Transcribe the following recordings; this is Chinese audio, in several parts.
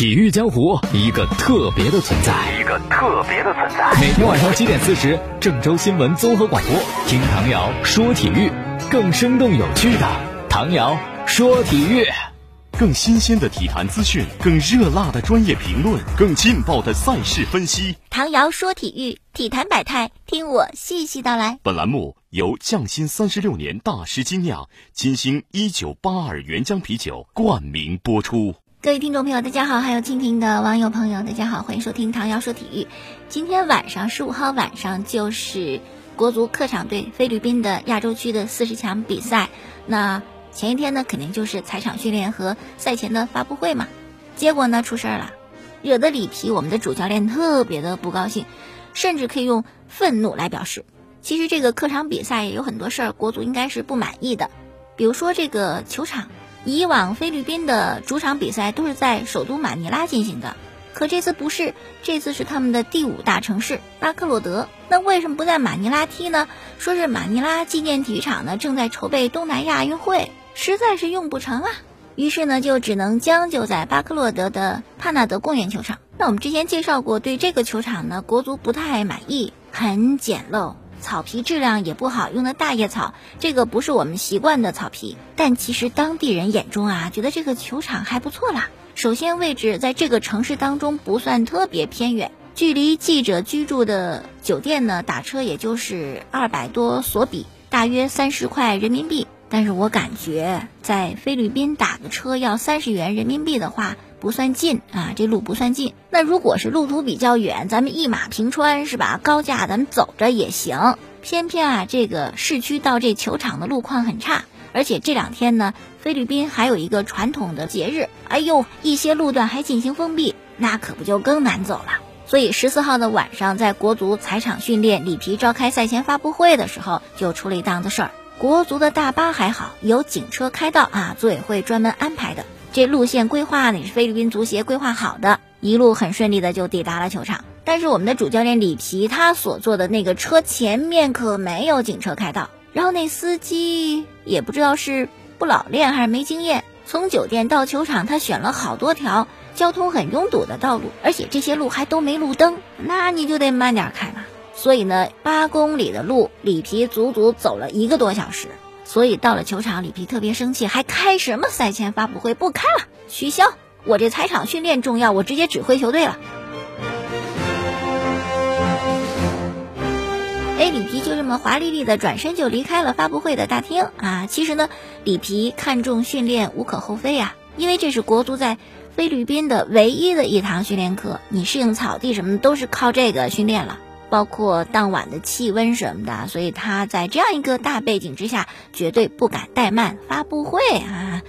体育江湖一个特别的存在，一个特别的存在。每天晚上七点四十，郑州新闻综合广播，听唐瑶说体育，更生动有趣的唐瑶说体育，更新鲜的体坛资讯，更热辣的专业评论，更劲爆的赛事分析。唐瑶说体育，体坛百态，听我细细道来。本栏目由匠心三十六年大师精酿金星一九八二原浆啤酒冠名播出。各位听众朋友，大家好，还有蜻蜓的网友朋友，大家好，欢迎收听唐瑶说体育。今天晚上十五号晚上就是国足客场对菲律宾的亚洲区的四十强比赛。那前一天呢，肯定就是踩场训练和赛前的发布会嘛。结果呢，出事儿了，惹得里皮我们的主教练特别的不高兴，甚至可以用愤怒来表示。其实这个客场比赛也有很多事儿，国足应该是不满意的，比如说这个球场。以往菲律宾的主场比赛都是在首都马尼拉进行的，可这次不是，这次是他们的第五大城市巴克洛德。那为什么不在马尼拉踢呢？说是马尼拉纪念体育场呢正在筹备东南亚奥运会，实在是用不成啊。于是呢就只能将就在巴克洛德的帕纳德公园球场。那我们之前介绍过，对这个球场呢国足不太满意，很简陋。草皮质量也不好，用的大叶草，这个不是我们习惯的草皮。但其实当地人眼中啊，觉得这个球场还不错啦。首先位置在这个城市当中不算特别偏远，距离记者居住的酒店呢，打车也就是二百多索比，大约三十块人民币。但是我感觉在菲律宾打个车要三十元人民币的话。不算近啊，这路不算近。那如果是路途比较远，咱们一马平川是吧？高架咱们走着也行。偏偏啊，这个市区到这球场的路况很差，而且这两天呢，菲律宾还有一个传统的节日，哎呦，一些路段还进行封闭，那可不就更难走了。所以十四号的晚上，在国足踩场训练，里皮召开赛前发布会的时候，就出了一档子事儿。国足的大巴还好，有警车开道啊，组委会专门安排的。这路线规划呢是菲律宾足协规划好的，一路很顺利的就抵达了球场。但是我们的主教练里皮他所坐的那个车前面可没有警车开道，然后那司机也不知道是不老练还是没经验，从酒店到球场他选了好多条交通很拥堵的道路，而且这些路还都没路灯，那你就得慢点开嘛。所以呢，八公里的路，里皮足足走了一个多小时。所以到了球场，里皮特别生气，还开什么赛前发布会？不开了，取消！我这踩场训练重要，我直接指挥球队了。哎，里皮就这么华丽丽的转身就离开了发布会的大厅啊！其实呢，里皮看重训练无可厚非呀，因为这是国足在菲律宾的唯一的一堂训练课，你适应草地什么的都是靠这个训练了。包括当晚的气温什么的，所以他在这样一个大背景之下，绝对不敢怠慢发布会啊，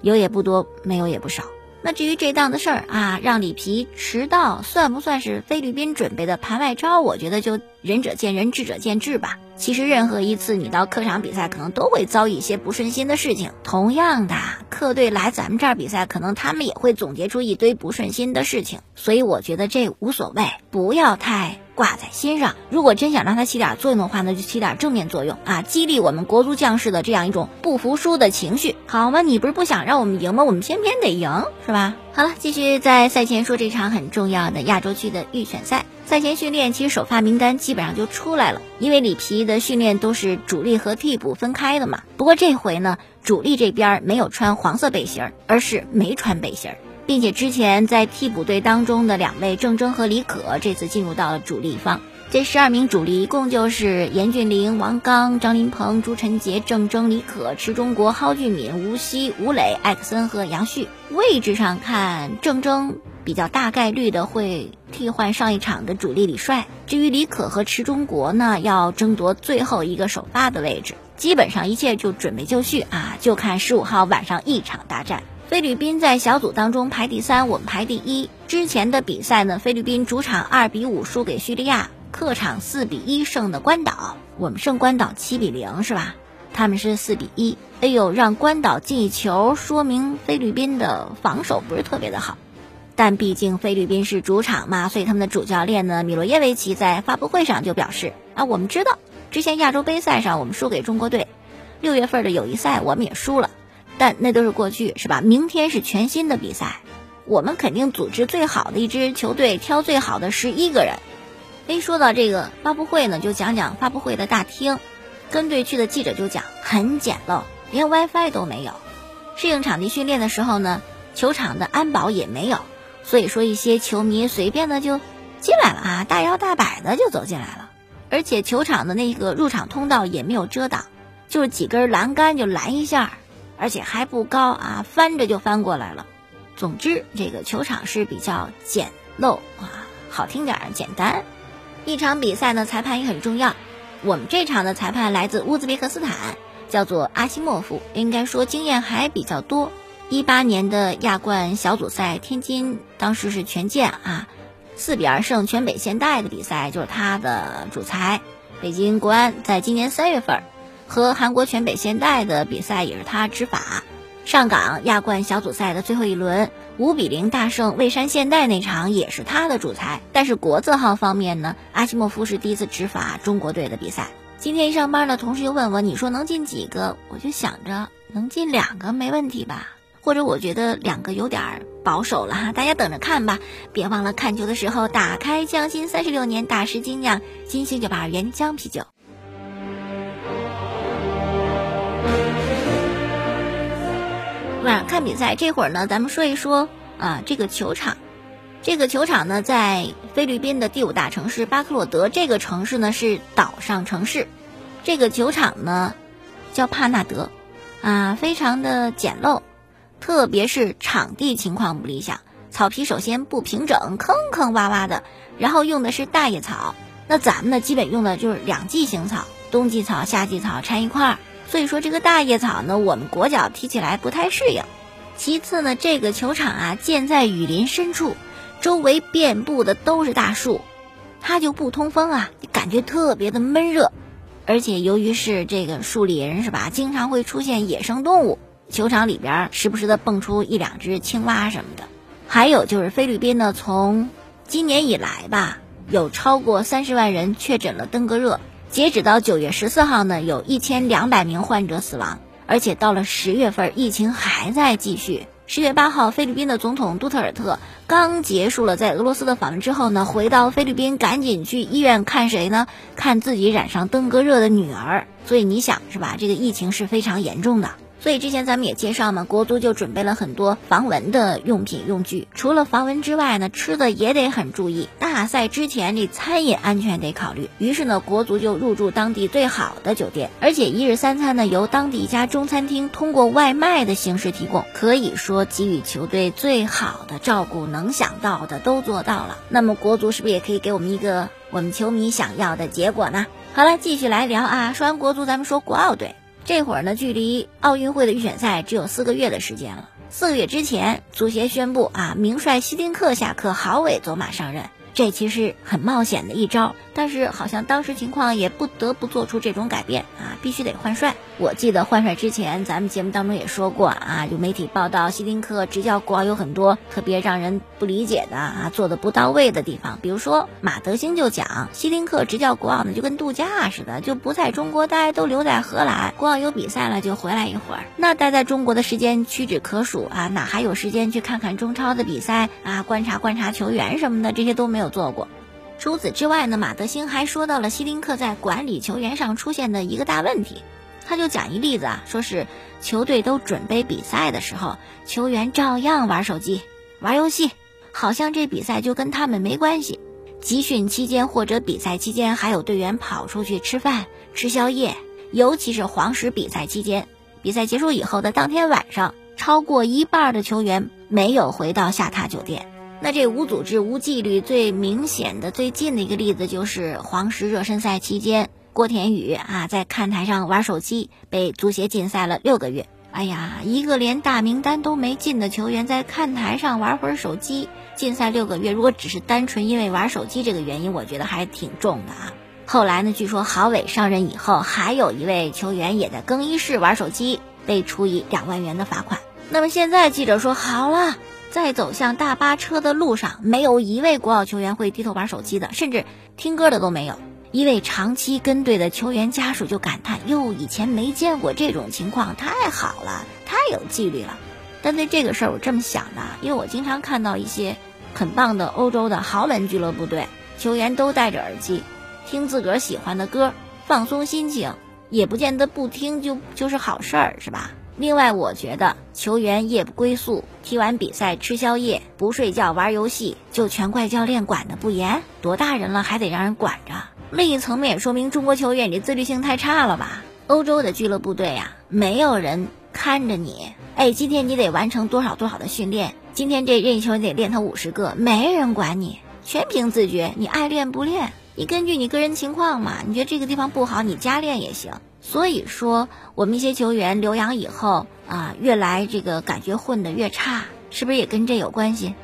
有也不多，没有也不少。那至于这档子事儿啊，让里皮迟到，算不算是菲律宾准备的盘外招？我觉得就仁者见仁，智者见智吧。其实任何一次你到客场比赛，可能都会遭遇一些不顺心的事情。同样的，客队来咱们这儿比赛，可能他们也会总结出一堆不顺心的事情。所以我觉得这无所谓，不要太。挂在心上，如果真想让它起点作用的话，那就起点正面作用啊，激励我们国足将士的这样一种不服输的情绪，好吗？你不是不想让我们赢吗？我们偏偏得赢，是吧？好了，继续在赛前说这场很重要的亚洲区的预选赛。赛前训练，其实首发名单基本上就出来了，因为里皮的训练都是主力和替补分开的嘛。不过这回呢，主力这边没有穿黄色背心儿，而是没穿背心儿。并且之前在替补队当中的两位郑铮和李可，这次进入到了主力方。这十二名主力一共就是严俊凌、王刚、张琳芃、朱晨杰、郑铮、李可、池忠国、蒿俊闵、吴曦、吴磊、艾克森和杨旭。位置上看，郑铮比较大概率的会替换上一场的主力李帅。至于李可和池忠国呢，要争夺最后一个首发的位置。基本上一切就准备就绪啊，就看十五号晚上一场大战。菲律宾在小组当中排第三，我们排第一。之前的比赛呢，菲律宾主场二比五输给叙利亚，客场四比一胜的关岛，我们胜关岛七比零是吧？他们是四比一。哎呦，让关岛进一球，说明菲律宾的防守不是特别的好。但毕竟菲律宾是主场嘛，所以他们的主教练呢，米罗耶维奇在发布会上就表示啊，我们知道之前亚洲杯赛上我们输给中国队，六月份的友谊赛我们也输了。但那都是过去，是吧？明天是全新的比赛，我们肯定组织最好的一支球队，挑最好的十一个人。诶，说到这个发布会呢，就讲讲发布会的大厅。跟队去的记者就讲很简陋，连 WiFi 都没有。适应场地训练的时候呢，球场的安保也没有，所以说一些球迷随便的就进来了啊，大摇大摆的就走进来了。而且球场的那个入场通道也没有遮挡，就是几根栏杆就拦一下，而且还不高啊，翻着就翻过来了。总之，这个球场是比较简陋啊，好听点简单。一场比赛呢，裁判也很重要。我们这场的裁判来自乌兹别克斯坦，叫做阿西莫夫，应该说经验还比较多。一八年的亚冠小组赛，天津当时是权健啊，四比二胜全北现代的比赛就是他的主裁。北京国安在今年三月份和韩国全北现代的比赛也是他执法。上港亚冠小组赛的最后一轮。五比零大胜蔚山现代那场也是他的主裁，但是国字号方面呢，阿西莫夫是第一次执法中国队的比赛。今天一上班呢，同事又问我，你说能进几个？我就想着能进两个没问题吧，或者我觉得两个有点保守了哈，大家等着看吧。别忘了看球的时候打开匠心三十六年大师精酿金星酒吧原浆啤酒。晚上看比赛，这会儿呢，咱们说一说啊，这个球场，这个球场呢，在菲律宾的第五大城市巴克洛德。这个城市呢是岛上城市，这个球场呢叫帕纳德，啊，非常的简陋，特别是场地情况不理想，草皮首先不平整，坑坑洼洼的，然后用的是大叶草，那咱们呢基本用的就是两季型草，冬季草、夏季草掺一块儿。所以说这个大叶草呢，我们国脚踢起来不太适应。其次呢，这个球场啊建在雨林深处，周围遍布的都是大树，它就不通风啊，感觉特别的闷热。而且由于是这个树林是吧，经常会出现野生动物，球场里边时不时的蹦出一两只青蛙什么的。还有就是菲律宾呢，从今年以来吧，有超过三十万人确诊了登革热。截止到九月十四号呢，有一千两百名患者死亡，而且到了十月份，疫情还在继续。十月八号，菲律宾的总统杜特尔特刚结束了在俄罗斯的访问之后呢，回到菲律宾，赶紧去医院看谁呢？看自己染上登革热的女儿。所以你想是吧？这个疫情是非常严重的。所以之前咱们也介绍嘛，国足就准备了很多防蚊的用品用具。除了防蚊之外呢，吃的也得很注意。大赛之前这餐饮安全得考虑。于是呢，国足就入住当地最好的酒店，而且一日三餐呢由当地一家中餐厅通过外卖的形式提供。可以说给予球队最好的照顾，能想到的都做到了。那么国足是不是也可以给我们一个我们球迷想要的结果呢？好了，继续来聊啊。说完国足，咱们说国奥队。这会儿呢，距离奥运会的预选赛只有四个月的时间了。四个月之前，足协宣布啊，名帅希丁克下课，郝伟走马上任。这其实很冒险的一招，但是好像当时情况也不得不做出这种改变啊，必须得换帅。我记得换帅之前，咱们节目当中也说过啊，有媒体报道希丁克执教国奥有很多特别让人不理解的啊，做的不到位的地方。比如说马德兴就讲，希丁克执教国奥呢就跟度假似的，就不在中国待，都留在荷兰。国奥有比赛了就回来一会儿，那待在中国的时间屈指可数啊，哪还有时间去看看中超的比赛啊，观察观察球员什么的，这些都没有做过。除此之外呢，马德兴还说到了希丁克在管理球员上出现的一个大问题。他就讲一例子啊，说是球队都准备比赛的时候，球员照样玩手机、玩游戏，好像这比赛就跟他们没关系。集训期间或者比赛期间，还有队员跑出去吃饭、吃宵夜，尤其是黄石比赛期间，比赛结束以后的当天晚上，超过一半的球员没有回到下榻酒店。那这无组织、无纪律最明显的、最近的一个例子，就是黄石热身赛期间。郭田雨啊，在看台上玩手机，被足协禁赛了六个月。哎呀，一个连大名单都没进的球员，在看台上玩会儿手机，禁赛六个月。如果只是单纯因为玩手机这个原因，我觉得还挺重的啊。后来呢，据说郝伟上任以后，还有一位球员也在更衣室玩手机，被处以两万元的罚款。那么现在记者说，好了，在走向大巴车的路上，没有一位国奥球员会低头玩手机的，甚至听歌的都没有。一位长期跟队的球员家属就感叹：“哟，以前没见过这种情况，太好了，太有纪律了。”但对这个事儿我这么想的，因为我经常看到一些很棒的欧洲的豪门俱乐部队球员都戴着耳机，听自个儿喜欢的歌，放松心情，也不见得不听就就是好事儿，是吧？另外，我觉得球员夜不归宿，踢完比赛吃宵夜，不睡觉玩游戏，就全怪教练管的不严。多大人了还得让人管着？另一层面也说明中国球员你自律性太差了吧？欧洲的俱乐部队呀，没有人看着你。哎，今天你得完成多少多少的训练，今天这任意球你得练它五十个，没人管你，全凭自觉。你爱练不练，你根据你个人情况嘛，你觉得这个地方不好，你加练也行。所以说，我们一些球员留洋以后啊，越来这个感觉混得越差，是不是也跟这有关系？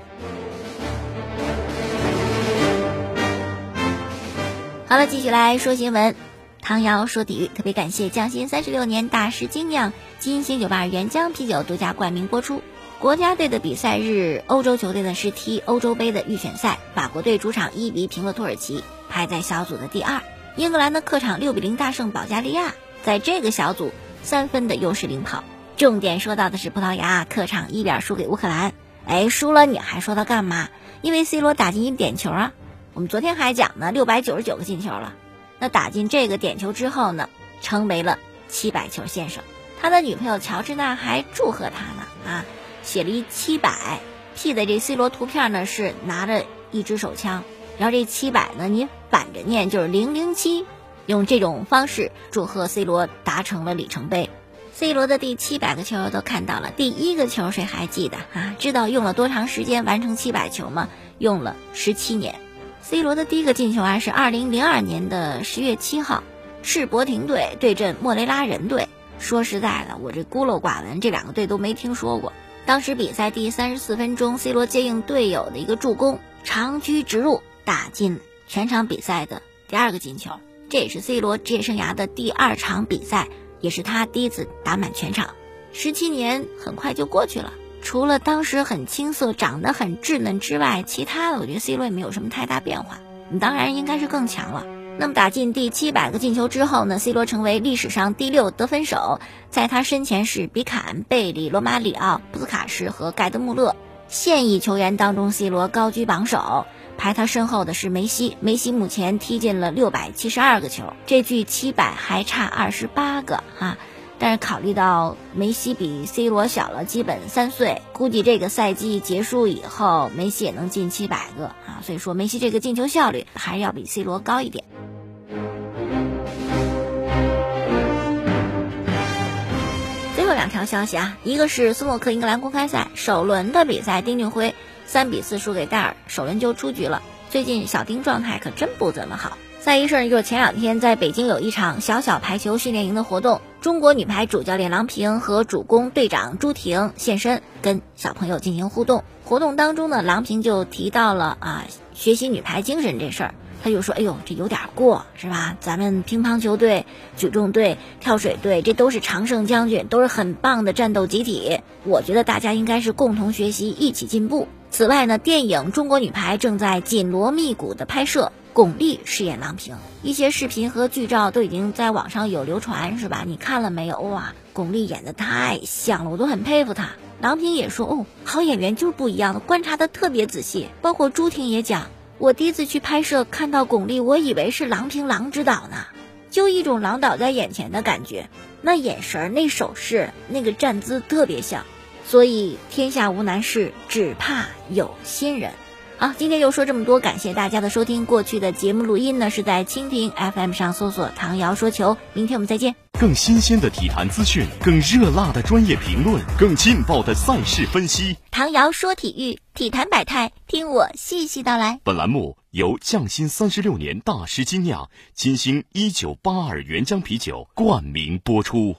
好了，继续来说新闻。唐瑶说体育，特别感谢匠心三十六年大师精酿金星酒吧原浆啤酒独家冠名播出。国家队的比赛日，欧洲球队呢是踢欧洲杯的预选赛，法国队主场一比平了土耳其，排在小组的第二。英格兰的客场六比零大胜保加利亚。在这个小组三分的优势领跑，重点说到的是葡萄牙客场一比二输给乌克兰。哎，输了你还说他干嘛？因为 C 罗打进一点球啊。我们昨天还讲呢，六百九十九个进球了。那打进这个点球之后呢，成为了七百球先生。他的女朋友乔治娜还祝贺他呢啊，写了一七百，P 的这 C 罗图片呢是拿着一支手枪，然后这七百呢你反着念就是零零七。用这种方式祝贺 C 罗达成了里程碑。C 罗的第七百个球都看到了，第一个球谁还记得啊？知道用了多长时间完成七百球吗？用了十七年。C 罗的第一个进球啊是二零零二年的十月七号，世博廷队对阵莫雷拉人队。说实在的，我这孤陋寡闻，这两个队都没听说过。当时比赛第三十四分钟，C 罗接应队友的一个助攻，长驱直入，打进全场比赛的第二个进球。这也是 C 罗职业生涯的第二场比赛，也是他第一次打满全场。十七年很快就过去了，除了当时很青涩、长得很稚嫩之外，其他的我觉得 C 罗也没有什么太大变化。当然应该是更强了。那么打进第七百个进球之后呢？C 罗成为历史上第六得分手，在他身前是比坎、贝里、罗马里奥、布斯卡什和盖德穆勒。现役球员当中，C 罗高居榜首。排他身后的是梅西，梅西目前踢进了六百七十二个球，这距七百还差二十八个哈。但是考虑到梅西比 C 罗小了基本三岁，估计这个赛季结束以后，梅西也能进七百个啊。所以说梅西这个进球效率还是要比 C 罗高一点。最后两条消息啊，一个是斯诺克英格兰公开赛首轮的比赛，丁俊晖。三比四输给戴尔，首轮就出局了。最近小丁状态可真不怎么好。再一事儿就是前两天在北京有一场小小排球训练营的活动，中国女排主教练郎平和主攻队长朱婷现身，跟小朋友进行互动。活动当中呢，郎平就提到了啊，学习女排精神这事儿。他就说：“哎呦，这有点过，是吧？咱们乒乓球队、举重队、跳水队，这都是常胜将军，都是很棒的战斗集体。我觉得大家应该是共同学习，一起进步。此外呢，电影《中国女排》正在紧锣密鼓的拍摄，巩俐饰演郎平，一些视频和剧照都已经在网上有流传，是吧？你看了没有？哇，巩俐演的太像了，我都很佩服她。郎平也说：哦，好演员就是不一样，观察的特别仔细。包括朱婷也讲。”我第一次去拍摄，看到巩俐，我以为是郎平郎指导呢，就一种郎导在眼前的感觉，那眼神、那手势、那个站姿特别像，所以天下无难事，只怕有心人。好，今天就说这么多，感谢大家的收听。过去的节目录音呢是在蜻蜓 FM 上搜索“唐瑶说球”，明天我们再见。更新鲜的体坛资讯，更热辣的专业评论，更劲爆的赛事分析。唐瑶说体育，体坛百态，听我细细道来。本栏目由匠心三十六年大师精酿金星一九八二原浆啤酒冠名播出。